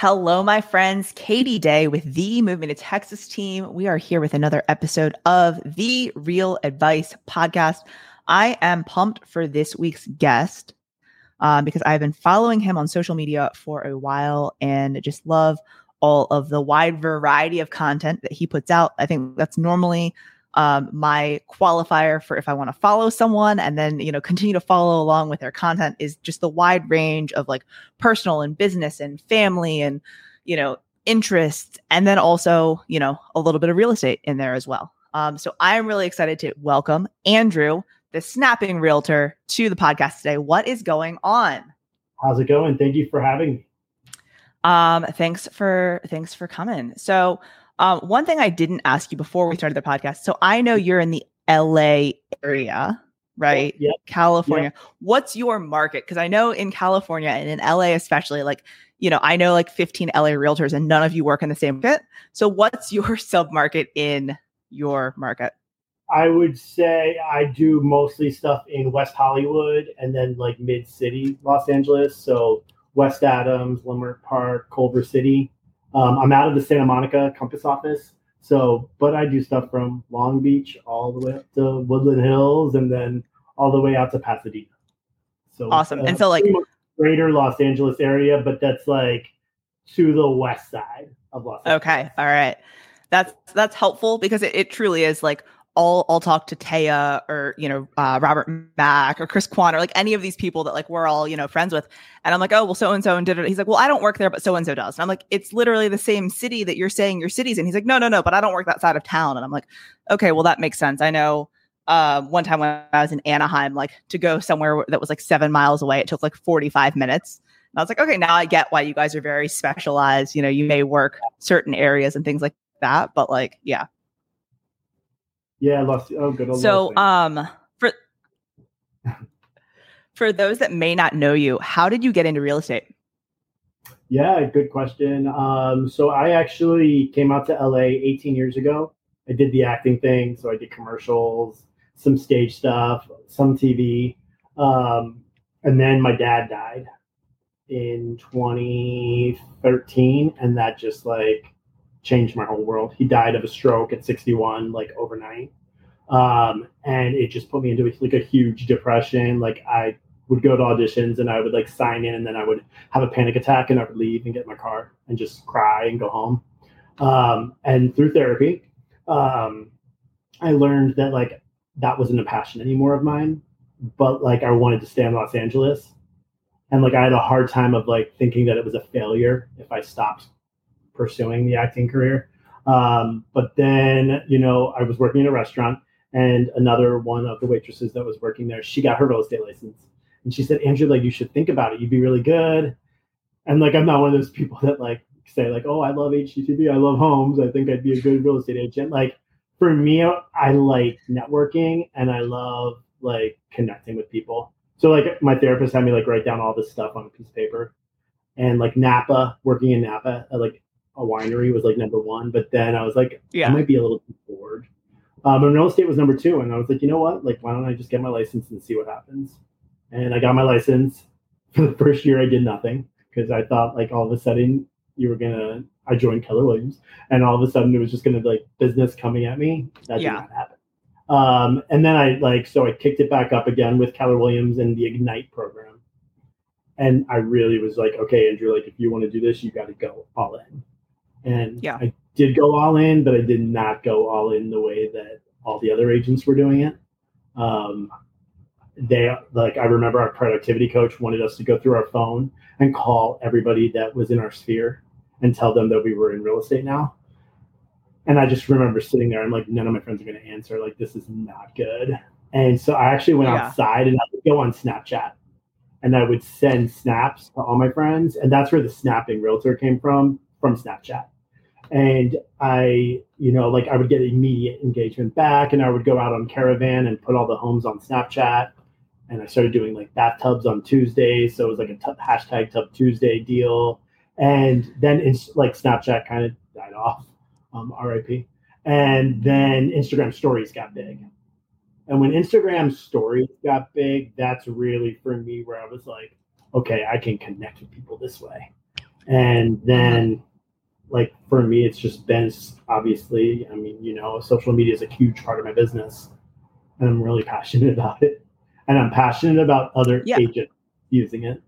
Hello, my friends. Katie Day with the Movement to Texas team. We are here with another episode of the Real Advice podcast. I am pumped for this week's guest um, because I've been following him on social media for a while and just love all of the wide variety of content that he puts out. I think that's normally um, my qualifier for if I want to follow someone and then you know continue to follow along with their content is just the wide range of like personal and business and family and you know interests and then also you know a little bit of real estate in there as well. Um, so I am really excited to welcome Andrew, the snapping realtor, to the podcast today. What is going on? How's it going? Thank you for having me. Um, thanks for thanks for coming. So um, one thing I didn't ask you before we started the podcast. So I know you're in the LA area, right? Yeah. California. Yep. What's your market? Because I know in California and in LA especially, like, you know, I know like 15 LA realtors and none of you work in the same market. So what's your sub market in your market? I would say I do mostly stuff in West Hollywood and then like mid city Los Angeles. So West Adams, Leimert Park, Culver City. Um, I'm out of the Santa Monica Compass office, so but I do stuff from Long Beach all the way up to Woodland Hills, and then all the way out to Pasadena. So awesome, uh, and so like greater Los Angeles area, but that's like to the west side of Los. Angeles. Okay, all right, that's that's helpful because it, it truly is like I'll I'll talk to Taya or you know uh, Robert Mack or Chris Kwan or like any of these people that like we're all you know friends with, and I'm like, oh well, so and so and did it. He's like, well, I don't work there, but so and so does. And I'm like, it's literally the same city that you're saying your city's in. He's like, no, no, no, but I don't work that side of town. And I'm like, okay, well that makes sense. I know. Uh, one time when I was in Anaheim, like to go somewhere that was like seven miles away, it took like 45 minutes. And I was like, okay, now I get why you guys are very specialized. You know, you may work certain areas and things like that, but like, yeah, yeah, I lost. Oh, good. So, um, for for those that may not know you, how did you get into real estate? Yeah, good question. Um, so I actually came out to LA 18 years ago. I did the acting thing, so I did commercials, some stage stuff, some TV, um, and then my dad died in 2013, and that just like changed my whole world. He died of a stroke at 61, like overnight. Um, and it just put me into like a huge depression. Like I would go to auditions and I would like sign in and then I would have a panic attack and I would leave and get my car and just cry and go home. Um, and through therapy, um, I learned that like that wasn't a passion anymore of mine, but like I wanted to stay in Los Angeles. And like I had a hard time of like thinking that it was a failure if I stopped pursuing the acting career. Um, but then, you know, I was working in a restaurant and another one of the waitresses that was working there, she got her real estate license. And she said, Andrew, like you should think about it. You'd be really good. And like I'm not one of those people that like say, like, oh, I love HGTV, I love homes. I think I'd be a good real estate agent. Like for me, I like networking and I love like connecting with people. So like my therapist had me like write down all this stuff on a piece of paper. And like Napa, working in Napa, like a winery was like number one, but then I was like, yeah. I might be a little too bored. Um, and real estate was number two, and I was like, you know what? Like, why don't I just get my license and see what happens? And I got my license. For the first year, I did nothing because I thought like all of a sudden you were gonna. I joined Keller Williams, and all of a sudden it was just gonna be like business coming at me. That yeah. did not happen. Um, and then I like so I kicked it back up again with Keller Williams and the Ignite program, and I really was like, okay, Andrew, like if you want to do this, you got to go all in. And yeah. I did go all in, but I did not go all in the way that all the other agents were doing it. Um, they like I remember our productivity coach wanted us to go through our phone and call everybody that was in our sphere and tell them that we were in real estate now. And I just remember sitting there and like none of my friends are going to answer. Like this is not good. And so I actually went yeah. outside and I would go on Snapchat and I would send snaps to all my friends. And that's where the snapping realtor came from from Snapchat and I, you know, like I would get immediate engagement back, and I would go out on Caravan and put all the homes on Snapchat, and I started doing like bathtubs on Tuesdays, so it was like a t- hashtag Tub Tuesday deal, and then it's like Snapchat kind of died off, um, RIP, and then Instagram Stories got big, and when Instagram Stories got big, that's really for me where I was like, okay, I can connect with people this way. And then, like for me, it's just been obviously. I mean, you know, social media is a huge part of my business, and I'm really passionate about it. And I'm passionate about other Yeah. agents using it.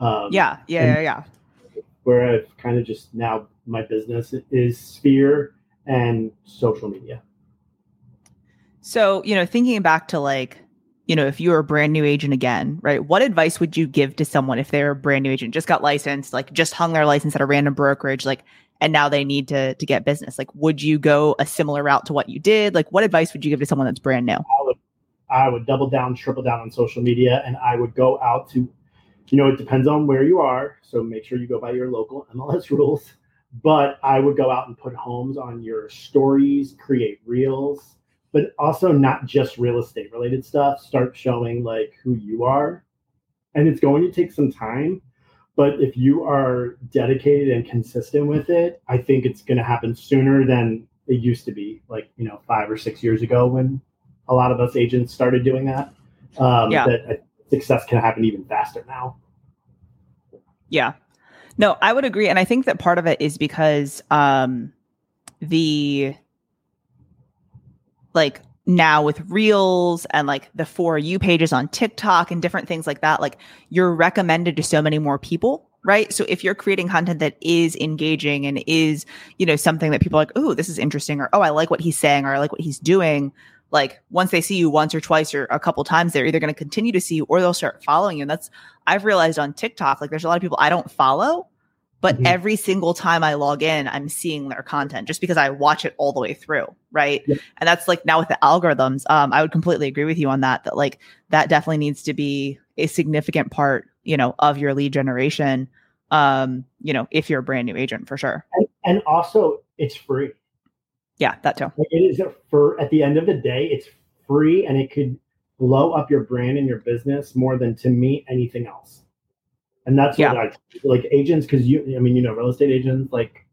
Um, Yeah, yeah, yeah, yeah. where I've kind of just now my business is Sphere and social media. So, you know, thinking back to like, you know, if you were a brand new agent again, right? What advice would you give to someone if they're a brand new agent, just got licensed, like just hung their license at a random brokerage, like, and now they need to to get business? Like, would you go a similar route to what you did? Like, what advice would you give to someone that's brand new? I would I would double down, triple down on social media, and I would go out to, you know, it depends on where you are. So make sure you go by your local MLS rules. But I would go out and put homes on your stories, create reels, but also not just real estate related stuff. Start showing like who you are. And it's going to take some time. But if you are dedicated and consistent with it, I think it's going to happen sooner than it used to be, like, you know, five or six years ago when a lot of us agents started doing that. Um, Yeah. That uh, success can happen even faster now. Yeah. No, I would agree. And I think that part of it is because um the like now with reels and like the for you pages on TikTok and different things like that, like you're recommended to so many more people, right? So if you're creating content that is engaging and is, you know, something that people like, oh, this is interesting, or oh, I like what he's saying, or I like what he's doing. Like once they see you once or twice or a couple times, they're either going to continue to see you or they'll start following you. And that's I've realized on TikTok, like there's a lot of people I don't follow, but Mhm. every single time I log in, I'm seeing their content just because I watch it all the way through. Right. And that's like now with the algorithms, um, I would completely agree with you on that, that like that definitely needs to be a significant part, you know, of your lead generation. Um, you know, if you're a brand new agent for sure. And, and also, it's free. Yeah, that too. Like it is for at the end of the day, it's free and it could blow up your brand and your business more than to me anything else. And that's what I like agents because you I mean you know real estate agents like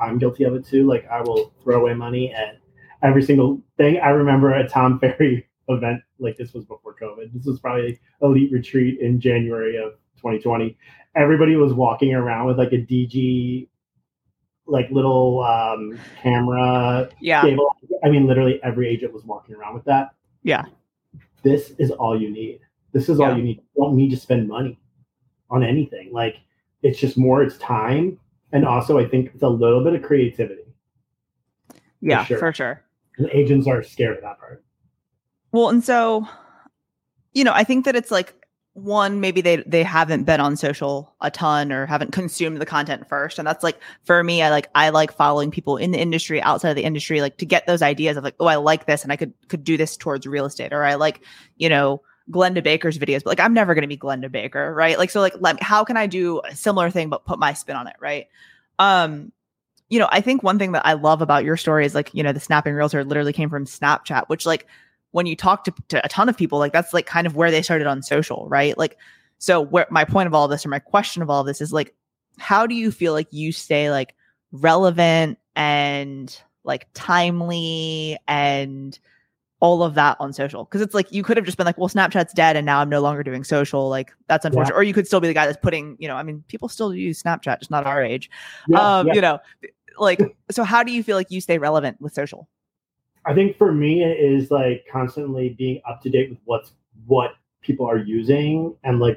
I'm guilty of it too. Like I will throw away money at every single thing. I remember a Tom Ferry event like this was before COVID. This was probably elite retreat in January of 2020. Everybody was walking around with like a DG like little um camera Yeah. stable. I mean, literally every agent was walking around with that. Yeah. This is all you need. This is Yeah. all you need. You don't need to spend money on anything. Like it's just more, it's time. And also I think it's a little bit of creativity. Yeah, sure. for sure. And agents are scared of that part. Well, and so, you know, I think that it's like one, maybe they they haven't been on social a ton or haven't consumed the content first. And that's like for me, I like I like following people in the industry, outside of the industry, like to get those ideas of like, oh, I like this and I could could do this towards real estate. Or I like, you know, Glenda Baker's videos, but like I'm never gonna be Glenda Baker, right? Like so like let me, how can I do a similar thing but put my spin on it, right? Um you know, I think one thing that I love about your story is like, you know, the snapping realtor literally came from Snapchat, which like when you talk to, to a ton of people, like that's like kind of where they started on social, right? Like, so where my point of all this or my question of all this is like, how do you feel like you stay like relevant and like timely and all of that on social? Because it's like you could have just been like, well, Snapchat's dead and now I'm no longer doing social. Like that's unfortunate. Or you could still be the guy that's putting, you know, I mean, people still use Snapchat, just not our age. Yeah, um, yeah. you know, like, so how do you feel like you stay relevant with social? I think for me it is like constantly being up to date with what's what people are using and like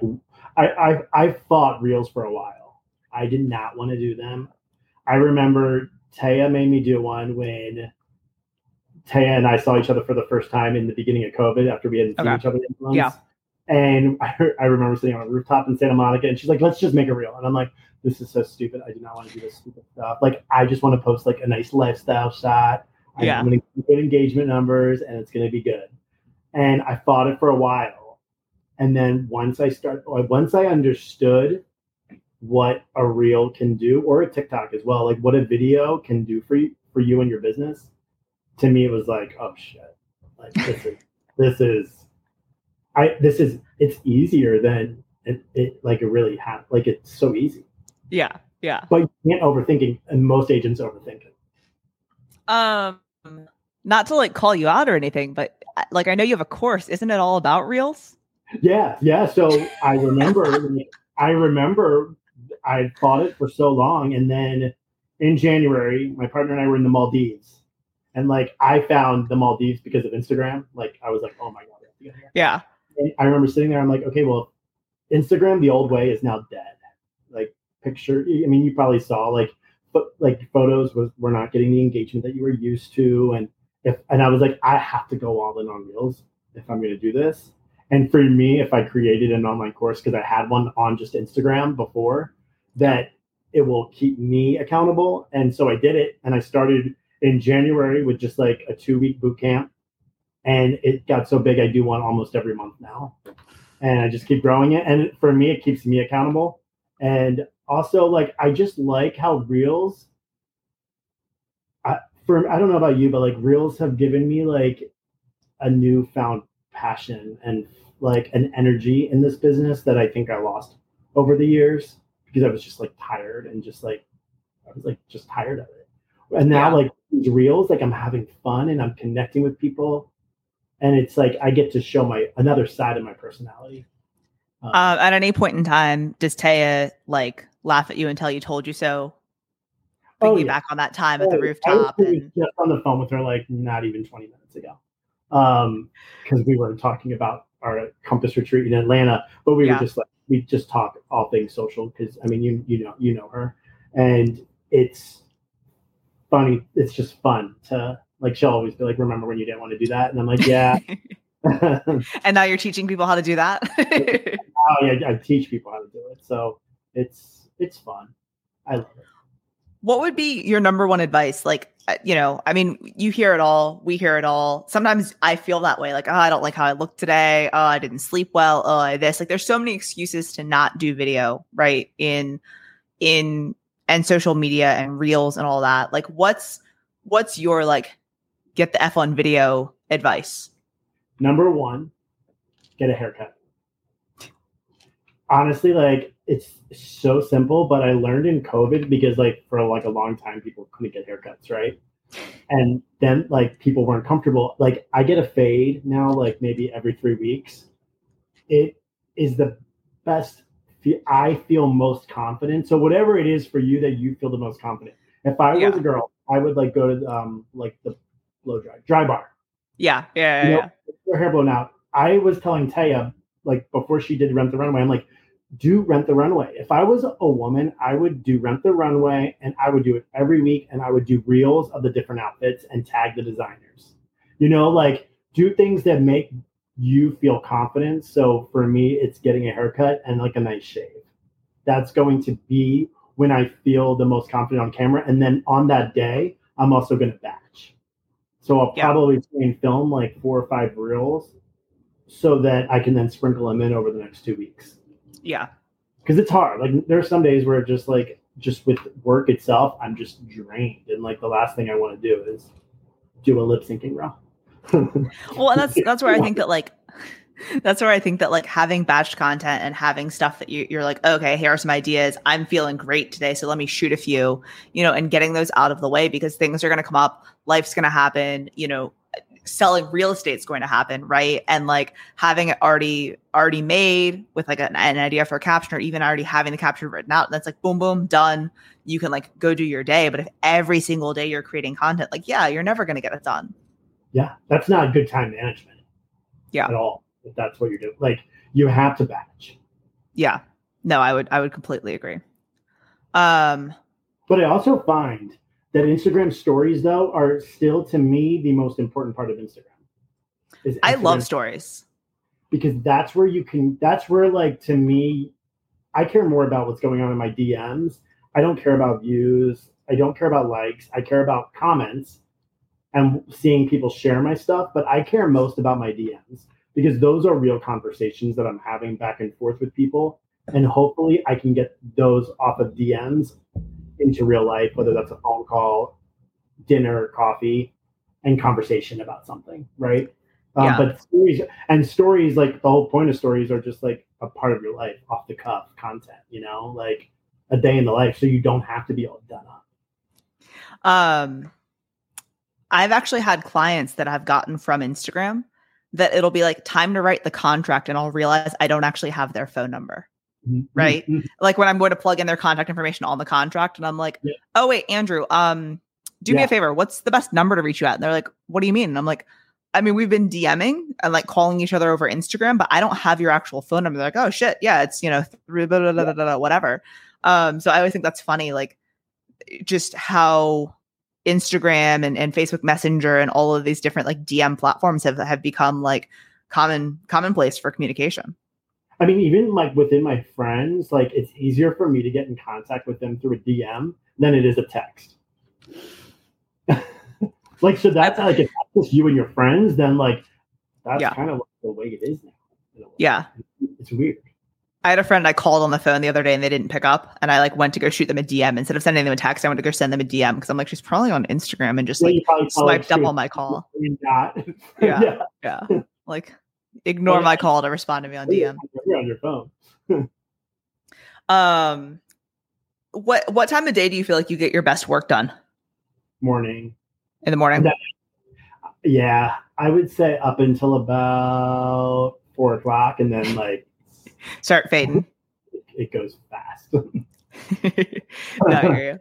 I I I fought reels for a while. I did not want to do them. I remember Taya made me do one when Taya and I saw each other for the first time in the beginning of COVID after we hadn't seen each other in months. Yeah. And I, I remember sitting on a rooftop in Santa Monica and she's like, let's just make a reel. And I'm like, this is so stupid. I do not want to do this stupid stuff. Like, I just want to post like a nice lifestyle shot. I- Yeah. I'm going to get good engagement numbers and it's going to be good. And I fought it for a while. And then once I start, once I understood what a reel can do, or a TikTok as well, like what a video can do for you, for you and your business, to me it was like, oh shit, like this is this is, I this is it's easier than it, it like it really ha like it's so easy, Yeah. Yeah. but you can't overthink it, and most agents overthink it. Um, not to like call you out or anything, but uh, like I know you have a course. Isn't it all about reels? Yeah, yeah. So I remember, I remember, I fought it for so long, and then in January, my partner and I were in the Maldives, and like I found the Maldives because of Instagram. Like I was like, oh my god, we have to get here. Yeah. And I remember sitting there. I'm like, okay, well, Instagram the old way is now dead. Like picture. I mean, you probably saw like, but like photos was were not getting the engagement that you were used to, and if and I was like, I have to go all in on Reels if I'm going to do this. And for me, if I created an online course because I had one on just Instagram before, that it will keep me accountable. And so I did it, and I started in January with just like a two week boot camp, and it got so big I do one almost every month now, and I just keep growing it. And for me, it keeps me accountable. And also, like I just like how reels. I, for I don't know about you, but like reels have given me like a newfound passion and like an energy in this business that I think I lost over the years because I was just like tired and just like I was like just tired of it. And now Yeah. like these reels, like I'm having fun and I'm connecting with people. And it's like I get to show my another side of my personality. Um, Um, at any point in time, does Taya like laugh at you until you told you so? Oh, Thinking yeah. back on that time at the Oh, rooftop and just on the phone with her like not even 20 minutes ago. Um, because we were talking about our compass retreat in Atlanta, but we Yeah. were just like we just talk all things social because I mean you you know you know her and it's funny, it's just fun to like she'll always be like, Remember when you didn't want to do that? And I'm like, Yeah. and now you're teaching people how to do that. Oh yeah, I teach people how to do it. So it's it's fun. I love it. what would be your number one advice? Like, uh, you know, I mean, you hear it all, we hear it all. Sometimes I feel that way, like, oh, I don't like how I look today. Oh, I didn't sleep well. Oh, I this. Like, there's so many excuses to not do video, right? In in and social media and reels and all that. Like, what's what's your like get the f on video advice? Number one, get a haircut. Honestly, like it's so simple, but I learned in COVID because like for like a long time people couldn't get haircuts, right? And then like people weren't comfortable. Like I get a fade now, like maybe every three weeks. It is the best. I feel most confident. So whatever it is for you that you feel the most confident. If I was a girl, I would like go to um like the blow dry dry bar Yeah, yeah, you yeah. know, her hair blown out. I was telling Taya, like before she did Rent the Runway, I'm like, do Rent the Runway. If I was a woman, I would do Rent the Runway and I would do it every week and I would do reels of the different outfits and tag the designers. You know, like do things that make you feel confident. So for me, it's getting a haircut and like a nice shave. That's going to be when I feel the most confident on camera. And then on that day, I'm also going to batch. So I'll Yeah. probably try and film like four or five reels so that I can then sprinkle them in over the next two weeks. yeah. Because it's hard. Like there are some days where just like just with work itself, I'm just drained. And like the last thing I want to do is do a lip syncing reel. Well, that's that's where I think that like that's where I think that like having batched content and having stuff that you, you're like, okay, here are some ideas. I'm feeling great today, so let me shoot a few, you know, and getting those out of the way because things are going to come up, life's going to happen, you know, selling real estate's going to happen, right? And like having it already already made with like an, an idea for a caption or even already having the caption written out, that's like boom, boom, done. You can like go do your day. But if every single day you're creating content, like yeah, you're never going to get it done. Yeah, that's not good time management. Yeah. At all. If that's what you're doing. Like you have to batch. Yeah. No, I would I would completely agree. Um But I also find that Instagram stories though are still to me the most important part of Instagram. is I love stories. because that's where you can that's where like to me i care more about what's going on in my dms i don't care about views i don't care about likes i care about comments and seeing people share my stuff but i care most about my dms because those are real conversations that i'm having back and forth with people. And hopefully i can get those off of dms into real life whether that's a phone call dinner coffee and conversation about something right? Um, Yeah. but stories and stories like the whole point of stories are just like a part of your life off the cuff content you know like a day in the life so you don't have to be all done up. Um I've actually had clients that I've gotten from Instagram that it'll be like time to write the contract and I'll realize I don't actually have their phone number. right? like when I'm going to plug in their contact information on the contract, and I'm like, Yeah. oh wait, Andrew, um, do me a favor. What's the best number to reach you at? And they're like, what do you mean? And I'm like, I mean, we've been DMing and like calling each other over Instagram, but I don't have your actual phone number. They're like, oh shit, yeah, it's you know, th- blah, blah, blah, whatever. Um, so I always think that's funny, like just how Instagram and, and Facebook Messenger and all of these different like DM platforms have have become like common commonplace for communication. I mean, even like within my friends, like it's easier for me to get in contact with them through a DM than it is a text. like, so that's like if that's just you and your friends, then like that's Yeah. kind of the way it is now. Yeah. it's weird. I had a friend I called on the phone the other day and they didn't pick up. And I like went to go shoot them a DM instead of sending them a text. I went to go send them a DM because I'm like, she's probably on Instagram and just Yeah, like you probably tell them swiped up on my call. You're. Yeah. Yeah. Like ignore my call to respond to me on DM. You're on your phone. Um what what time of day do you feel like you get your best work done? Morning. In the morning? That- Yeah, I would say up until about four o'clock, and then like Start fading. it, goes fast. no, I.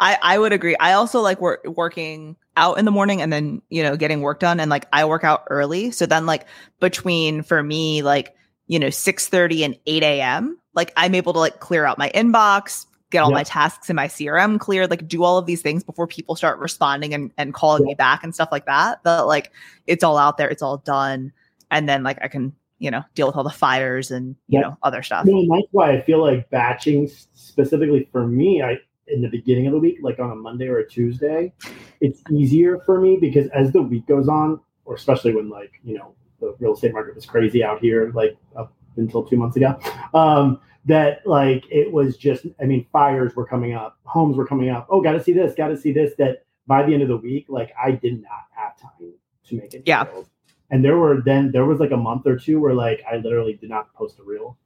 I, I would agree. I also like work, working out in the morning and then, you know, getting work done. And like I work out early. So then like between for me, like, you know, 6 30 and 8 a.m., like I'm able to like clear out my inbox, get all my tasks in my CRM cleared, like do all of these things before people start responding and, and calling me back and stuff like that. But like it's all out there, it's all done. And then like I can, you know, deal with all the fires and, you know, other stuff. No, and that's why I feel like batching specifically for me, I in the beginning of the week, like on a Monday or a Tuesday, it's easier for me because as the week goes on, or especially when like, you know, the real estate market was crazy out here, like up until two months ago. Um, that like it was just I mean, fires were coming up, homes were coming up. Oh, gotta see this, gotta see this. That by the end of the week, like I did not have time to make it. Yeah. reels. And there were then there was like a month or two where like I literally did not post a reel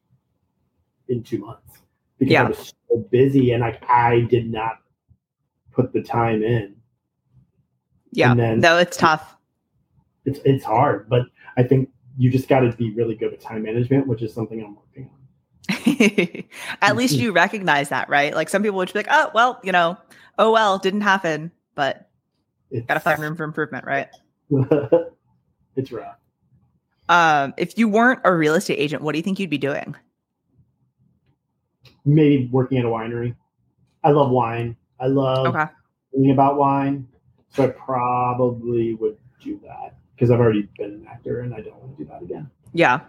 in two months because Yeah. I was so busy and like I did not put the time in. Yeah. And then- no, it's tough. It's it's hard, but I think you just got to be really good at time management, which is something I'm working on. At least you recognize that, right? Like some people would be like, oh, well, you know, oh, well, didn't happen, but It's, gotta find room for improvement, right? it's rough. Um, if you weren't a real estate agent, what do you think you'd be doing? Maybe working at a winery. I love wine. I love Okay. thinking about wine, so I probably would do that because I've already been an actor and I don't want to do that again. Yeah.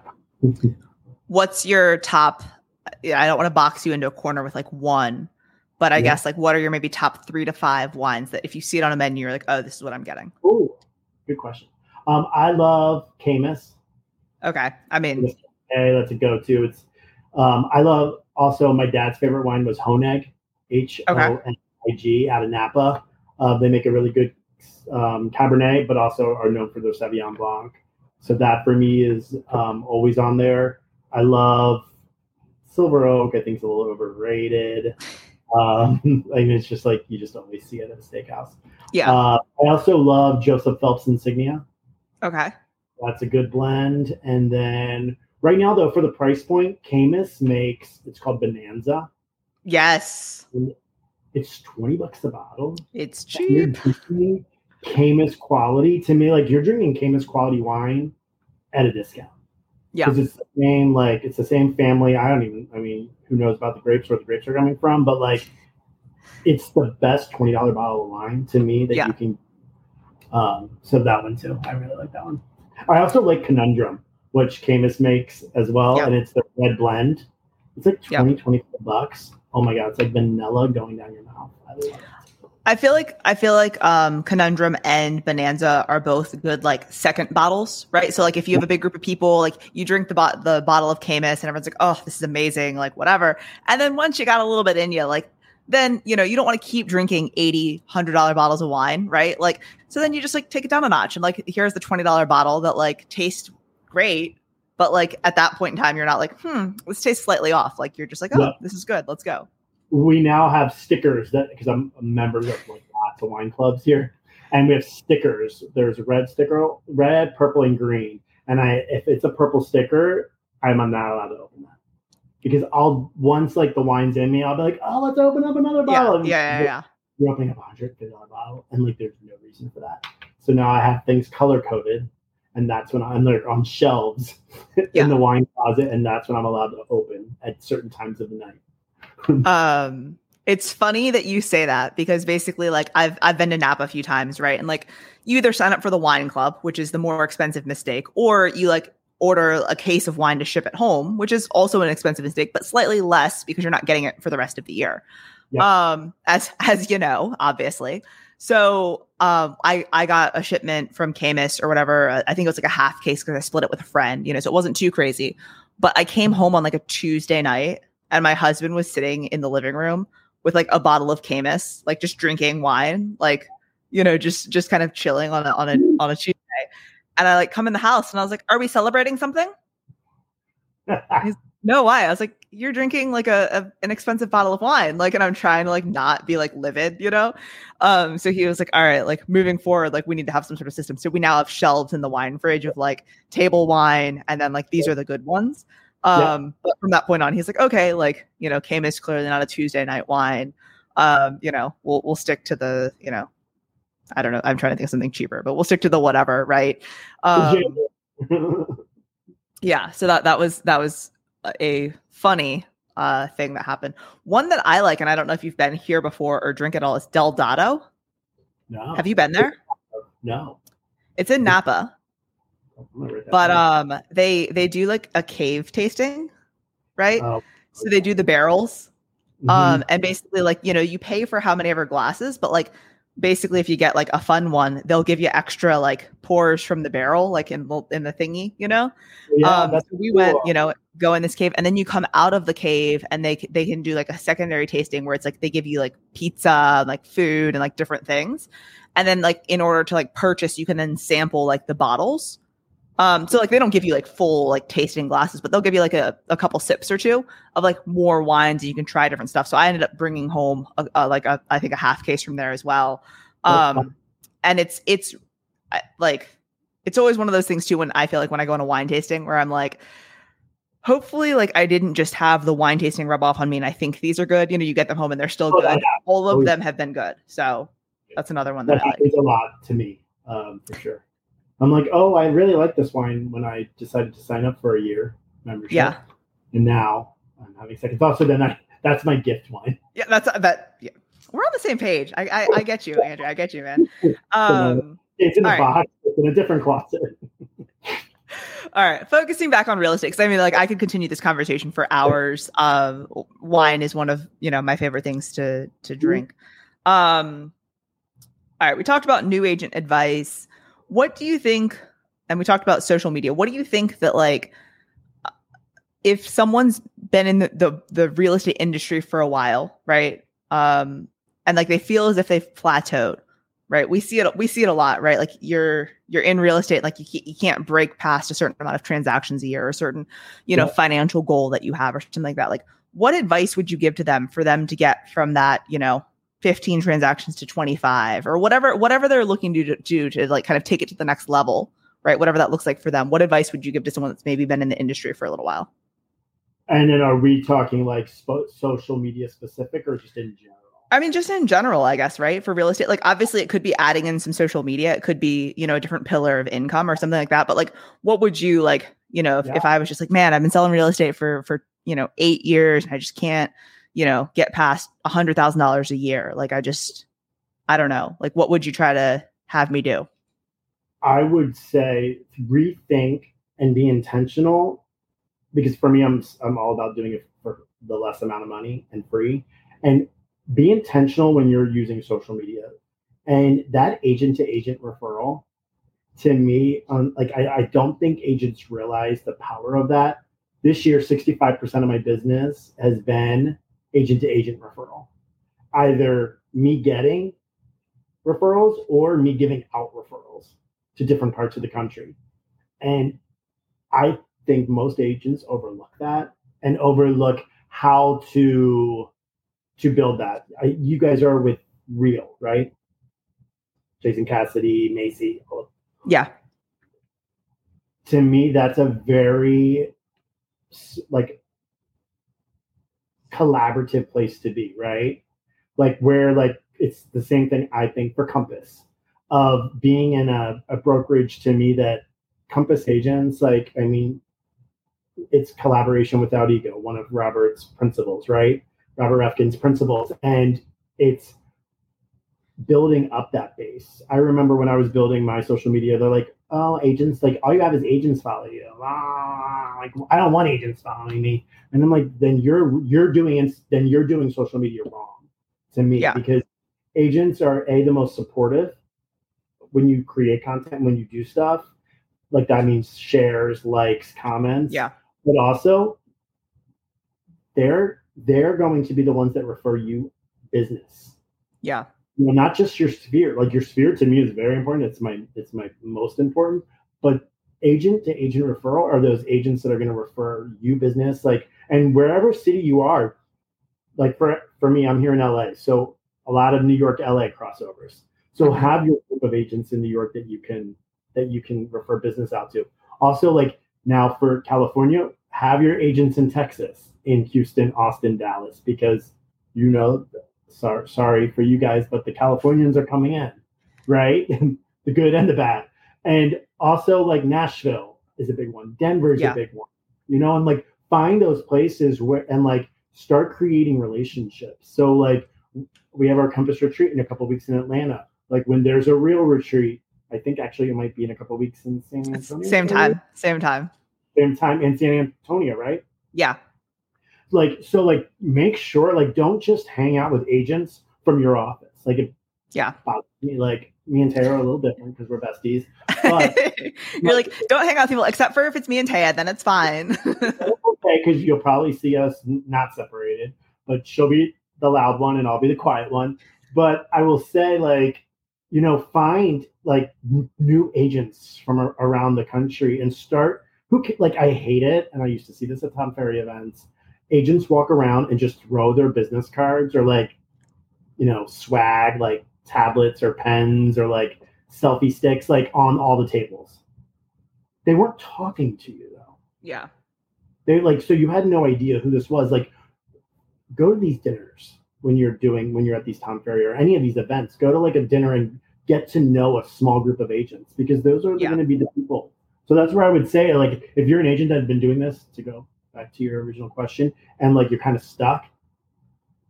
What's your top? yeah, I don't want to box you into a corner with like one, but I Yeah. guess like what are your maybe top three to five wines that if you see it on a menu, you're like, oh, this is what I'm getting. Oh, good question. Um, I love Caymus. Okay. I mean, Hey, that's a go-to. It's um, I love also my dad's favorite wine was Honig, H O N I G, out of Napa. Uh, they make a really good um, Cabernet, but also are known for their Sauvignon Blanc. So that for me is um, always on there. I love Silver Oak. I think it's a little overrated. Um, I mean, it's just like you just always see it at a steakhouse. yeah. Uh, I also love Joseph Phelps Insignia. Okay. That's a good blend. And then right now, though, for the price point, Caymus makes it's called Bonanza. Yes. It's twenty bucks a bottle. It's cheap. Caymus quality to me, like you're drinking Caymus quality wine at a discount. Yeah. because it's the same like it's the same family. I don't even. I mean, who knows about the grapes where the grapes are coming from? But like, it's the best twenty dollar bottle of wine to me that Yeah. you can. Um, so that one too. I really like that one. I also like Conundrum, which Caymus makes as well, Yeah. and it's the red blend. It's like Yeah. 20, 25 bucks. Oh my god, it's like vanilla going down your mouth. I. I feel like I feel like um Conundrum and Bonanza are both good like second bottles, right? So like if you have a big group of people, like you drink the bot the bottle of Caymus and everyone's like, "Oh, this is amazing," like whatever. And then once you got a little bit in you, like then, you know, you don't want to keep drinking 80, 100 dollar bottles of wine, right? Like so then you just like take it down a notch and like here's the $20 bottle that like tastes great, but like at that point in time you're not like, "Hmm, this tastes slightly off." Like you're just like, "Oh, Yeah. this is good. Let's go." we now have stickers that because I'm a member of like lots of wine clubs here, and we have stickers. There's a red sticker, red, purple, and green. And I, if it's a purple sticker, I'm not allowed to open that. Because I'll once like the wine's in me, I'll be like, oh, let's open up another bottle. Yeah, yeah, yeah. yeah. You're opening up a hundred fifty dollar bottle, and like there's no reason for that. So now I have things color coded, and that's when I'm like on shelves Yeah. in the wine closet, and that's when I'm allowed to open at certain times of the night. um it's funny that you say that because basically like I've I've been to Napa a few times, right? And like you either sign up for the wine club, which is the more expensive mistake, or you like order a case of wine to ship at home, which is also an expensive mistake, but slightly less because you're not getting it for the rest of the year. Um as as you know, obviously. So um I I got a shipment from Caymus or whatever. uh, I think it was like a half case because I split it with a friend, you know, so it wasn't too crazy. But I came home on like a Tuesday night and my husband was sitting in the living room with like a bottle of Caymus, like just drinking wine, like you know, just just kind of chilling on a on a on a Tuesday. And I like come in the house and I was like, "Are we celebrating something?" No, why? I was like, "You're drinking like a, a an expensive bottle of wine," like, and I'm trying to like not be like livid, you know. Um, so he was like, "All right, like moving forward, like we need to have some sort of system." So we now have shelves in the wine fridge of like table wine, and then like these are the good ones. Yeah. Um, but from that point on, he's like, okay, like, you know, Caymus clearly not a Tuesday night wine. Um, you know, we'll we'll stick to the, you know, I don't know, I'm trying to think of something cheaper, but we'll stick to the whatever, right? Um, yeah, so that that was that was a funny uh thing that happened. One that I like, and I don't know if you've been here before or drink it all, is Del Dotto. no, Have you been there? No. It's in Napa. I'm gonna write that but um they they do like a cave tasting right Oh, so they do the barrels mhm. um and basically like you know you pay for how many of ever glasses but like basically if you get like a fun one they'll give you extra like pours from the barrel like in the in the thingy you know? Yeah, um so we went you know go in this cave and then you come out of the cave and they they can do like a secondary tasting where it's like they give you like pizza and, like food and like different things. And then like in order to like purchase you can then sample like the bottles um so like they don't give you like full like tasting glasses but they'll give you like a, a couple sips or two of like more wines and you can try different stuff. So i ended up bringing home a, a, like a i think a half case from there as well. Um and it's it's like it's always one of those things too when i feel like when i go on a wine tasting where i'm like hopefully like i didn't just have the wine tasting rub off on me and i think these are good. You know you get them home and they're still Oh, good. yeah. all of Oh, yeah. them have been good. So that's another one that that i like. a lot to me, um, for sure. I'm like, oh, I really like this wine when I decided to sign up for a year membership. Yeah. And now I'm having second thoughts. So then I, that's my gift wine. yeah that's that yeah we're on the same page i i, I get you andrew i get you man um It's in a All right. box. It's in a different closet. All right, focusing back on real estate because I mean, like, I could continue this conversation for hours. Um, wine is one of you know my favorite things to to drink. Um, all right, we talked about new agent advice. What do you think? And we talked about social media. What do you think that like, uh, if someone's been in the the, the real estate industry for a while, right? Um, and like they feel as if they've plateaued, right? We see it. We see it a lot, right? Like you're you're in real estate, like you can't, you can't break past a certain amount of transactions a year, or a certain you know Yeah. financial goal that you have, or something like that. Like, what advice would you give to them for them to get from that, you know, 15 transactions to 25, or whatever whatever they're looking to do to like kind of take it to the next level, right? Whatever that looks like for them. What advice would you give to someone that's maybe been in the industry for a little while? And then are we talking like social media specific or just in general? I mean, just in general, I guess, right? For real estate, like obviously it could be adding in some social media. It could be, you know, a different pillar of income or something like that. But like, what would you like, you know, if, Yeah. if I was just like, man, I've been selling real estate for, for, you know, eight years and I just can't, you know, get past a hundred thousand dollars a year. Like, I just, I don't know. Like, what would you try to have me do? I would say rethink and be intentional because for me, I'm I'm all about doing it for the less amount of money and free, and be intentional when you're using social media. And that agent to agent referral, to me, um, like I, I don't think agents realize the power of that. This year, 65% of my business has been agent to agent referral, either me getting referrals or me giving out referrals to different parts of the country. And I think most agents overlook that and overlook how to to build that. I, you guys are with Real, right? Jason Cassidy, Macy. Yeah. To me, that's a very like collaborative place to be, right? Like where like it's the same thing I think for Compass of being in a, a brokerage to me that Compass agents, like I mean, it's collaboration without ego, one of Robert's principles, right? Robert Reffkin's principles. And it's building up that base. I remember when I was building my social media, they're like, oh, agents, like all you have is agents follow you. Ah, like I don't want agents following me. And I'm like, then you're you're doing then you're doing social media wrong to me yeah. because agents are a the most supportive when you create content, when you do stuff. Like that means shares, likes, comments. Yeah. But also they're they're going to be the ones that refer you business. Yeah you know, not just your sphere. Like your sphere to me is very important. It's my it's my most important. But agent to agent referral are those agents that are going to refer you business. Like and wherever city you are, like for for me, I'm here in LA, so a lot of New York LA crossovers. So have your group of agents in New York that you can that you can refer business out to. Also, like now for California, have your agents in Texas, in Houston, Austin, Dallas, because you know sorry, sorry for you guys, but the Californians are coming in, right? the good and the bad. And also like Nashville is a big one. Denver's yeah. a big one. You know, and like find those places where and like start creating relationships. So like we have our compass retreat in a couple weeks in Atlanta. Like when there's a real retreat, I think actually it might be in a couple weeks in San Antonio. Same time. Same time. Same time in San Antonio, right? Yeah like so like make sure like don't just hang out with agents from your office. Like it yeah. me like me and Taya are a little different because we're besties but, you're like don't hang out with people except for if it's me and Taya then it's fine. Okay because you'll probably see us not separated but she'll be the loud one and I'll be the quiet one. But I will say like you know find like new agents from around the country and start who like I hate it and I used to see this at Tom Ferry events agents walk around and just throw their business cards or like, you know, swag, like tablets or pens or like selfie sticks, like on all the tables. They weren't talking to you though. Yeah. They like, so you had no idea who this was. Like, go to these dinners when you're doing, when you're at these Tom Ferry or any of these events. Go to like a dinner and get to know a small group of agents because those are yeah. going to be the people. So that's where I would say, like, if you're an agent that's been doing this to go back to your original question, and like you're kind of stuck,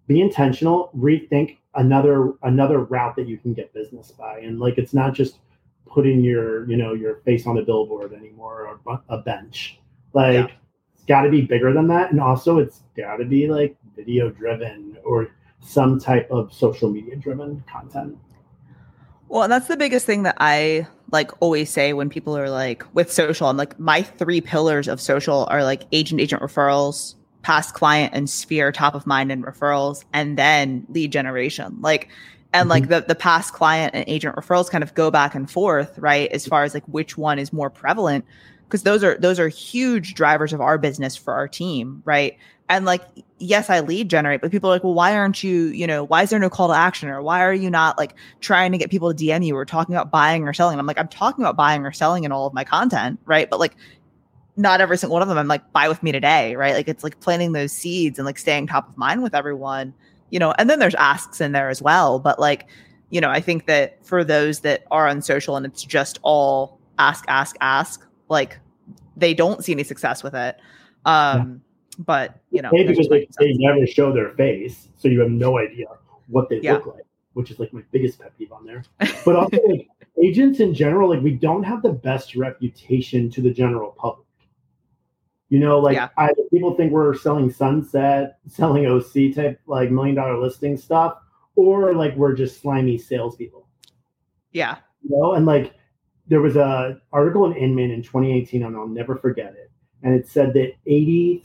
be intentional, rethink another another route that you can get business by, and like it's not just putting your you know your face on a billboard anymore or a bench. Like yeah. it's got to be bigger than that, and also it's got to be like video driven or some type of social media driven content. Well, and that's the biggest thing that I like always say when people are like with social. I'm like, my three pillars of social are like agent agent referrals, past client and sphere top of mind and referrals, and then lead generation. Like, and mm-hmm. like the the past client and agent referrals kind of go back and forth, right? As far as like which one is more prevalent because those are those are huge drivers of our business for our team, right? And like yes i lead generate but people are like well why aren't you you know why is there no call to action? Or why are you not like trying to get people to dm you or talking about buying or selling? I'm like i'm talking about buying or selling in all of my content right? But like not every single one of them i'm like buy with me today right? Like it's like planting those seeds and like staying top of mind with everyone you know? And then there's asks in there as well but like you know i think that for those that are on social and it's just all ask ask ask like they don't see any success with it. Um but you know, because they, they never show their face, so you have no idea what they yeah. look like, which is like my biggest pet peeve on there. But also, like, agents in general, like we don't have the best reputation to the general public. You know, like yeah. I, people think we're selling sunset, selling OC type like million dollar listing stuff, or like we're just slimy salespeople. Yeah. You know, and like there was a article in Inman in 2018, and I'll never forget it and it said that 83%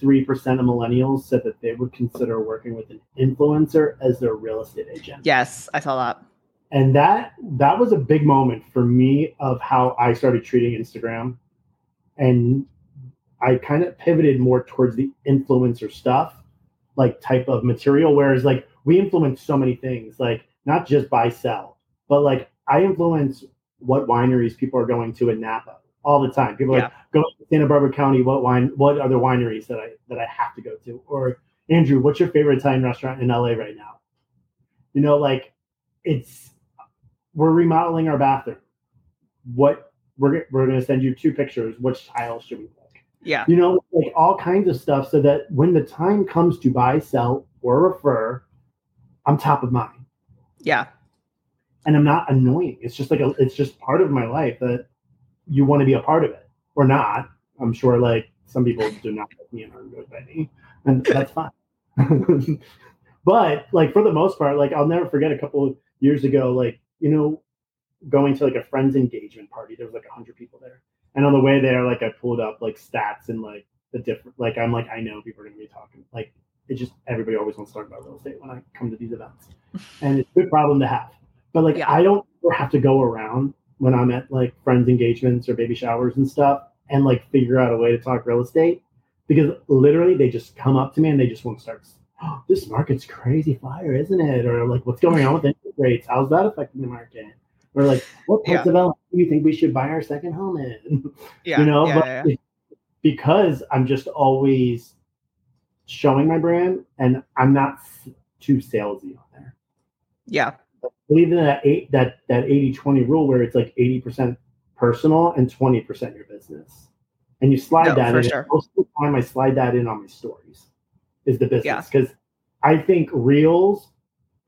of millennials said that they would consider working with an influencer as their real estate agent. Yes, I saw that. And that that was a big moment for me of how I started treating Instagram. And I kind of pivoted more towards the influencer stuff, like type of material. Whereas like we influence so many things, like not just buy sell, but like I influence what wineries people are going to in Napa all the time. People yeah. like go to Santa Barbara County. What wine? What other wineries that I that I have to go to? Or Andrew, what's your favorite Italian restaurant in LA right now? You know, like it's we're remodeling our bathroom. What we're we're gonna send you two pictures. Which tile should we pick? Yeah. You know, like all kinds of stuff, so that when the time comes to buy, sell, or refer, I'm top of mind. Yeah. And I'm not annoying. It's just like a, it's just part of my life that you want to be a part of it or not. I'm sure like some people do not like me and are annoyed by me, and that's fine. but like for the most part, like I'll never forget a couple of years ago, like you know, going to like a friend's engagement party. There was like a hundred people there, and on the way there, like I pulled up like stats and like the different. Like I'm like I know people are gonna be talking. Like it just everybody always wants to talk about real estate when I come to these events, and it's a good problem to have. But like Yeah. I don't have to go around when I'm at like friends' engagements or baby showers and stuff, and like figure out a way to talk real estate because literally they just come up to me and they just want to start. Oh, this market's crazy fire, isn't it? Or like, what's going on with interest rates? How's that affecting the market? Or like, what parts Yeah. of LA do you think we should buy our second home in? Yeah. you know, yeah, but yeah. because I'm just always showing my brand and I'm not too salesy on there. yeah. Believe in that eight that that 80-20 rule where it's like 80% personal and 20% your business. And you slide No, that in. sure. Most of the time I slide that in on my stories is the business. Because I think reels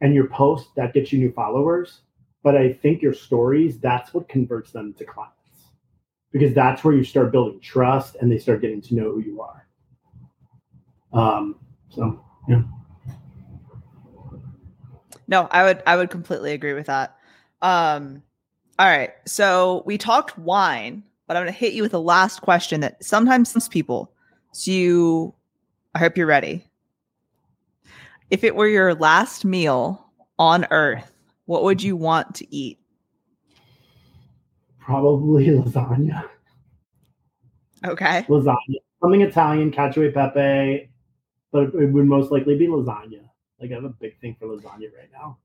and your post that gets you new followers, but I think your stories, that's what converts them to clients. Because that's where you start building trust and they start getting to know who you are. Um, so yeah. No, I would I would completely agree with that. Um all right. So we talked wine, but I'm gonna hit you with the last question that sometimes some people so you I hope you're ready. If it were your last meal on earth, what would you want to eat? Probably lasagna. Okay. lasagna, something Italian, cacio e pepe, but it would most likely be lasagna. Like I have a big thing for lasagna right now,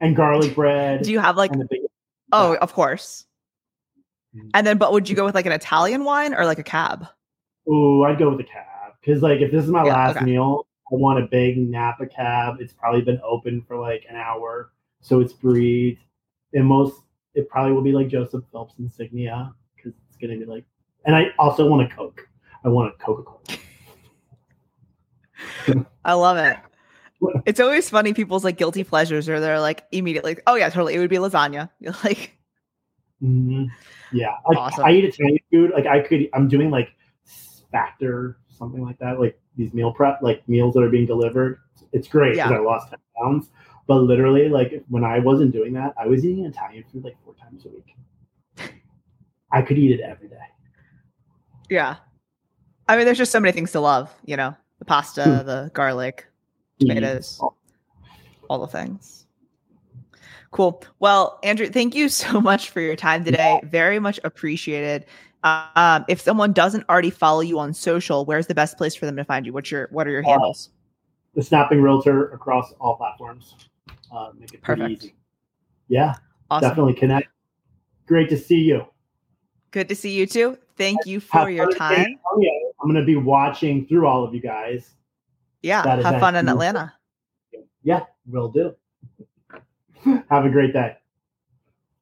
and garlic bread. Do you have like big, oh of course. Mm. And then but would you go with like an Italian wine or like a cab? oh, I'd go with a cab because like if this is my Yeah, last okay. meal, I want a big Napa cab. It's probably been open for like an hour, so it's breathed. And most, it probably will be like Joseph Phelps insignia because it's gonna be like. And I also want a Coke. I want a Coca Cola. I love it. It's always funny people's like guilty pleasures or they're like immediately, oh yeah, totally. It would be lasagna. You're like, Mhm. Yeah, like Awesome. I eat Italian food. Like I could, I'm doing like Factor, something like that. Like these meal prep, like meals that are being delivered. It's great because Yeah. I lost ten pounds. But literally, like when I wasn't doing that, I was eating Italian food like four times a week. I could eat it every day. yeah. I mean, there's just so many things to love, you know, the pasta, Hmm. the garlic, Eat tomatoes, all- all the things. Cool. Well, Andrew, thank you so much for your time today. Very much appreciated. Um, if someone doesn't already follow you on social, where's the best place for them to find you? What's your what are your Uh, handles? The snapping realtor across all platforms. Uh, make it pretty Perfect. easy. Yeah, Awesome. definitely connect. Great to see you. Good to see you too. Thank you Have for your fun in San time. I'm going to be watching through all of you guys. Yeah. Have fun in Atlanta. Yeah, will do. Have a great day.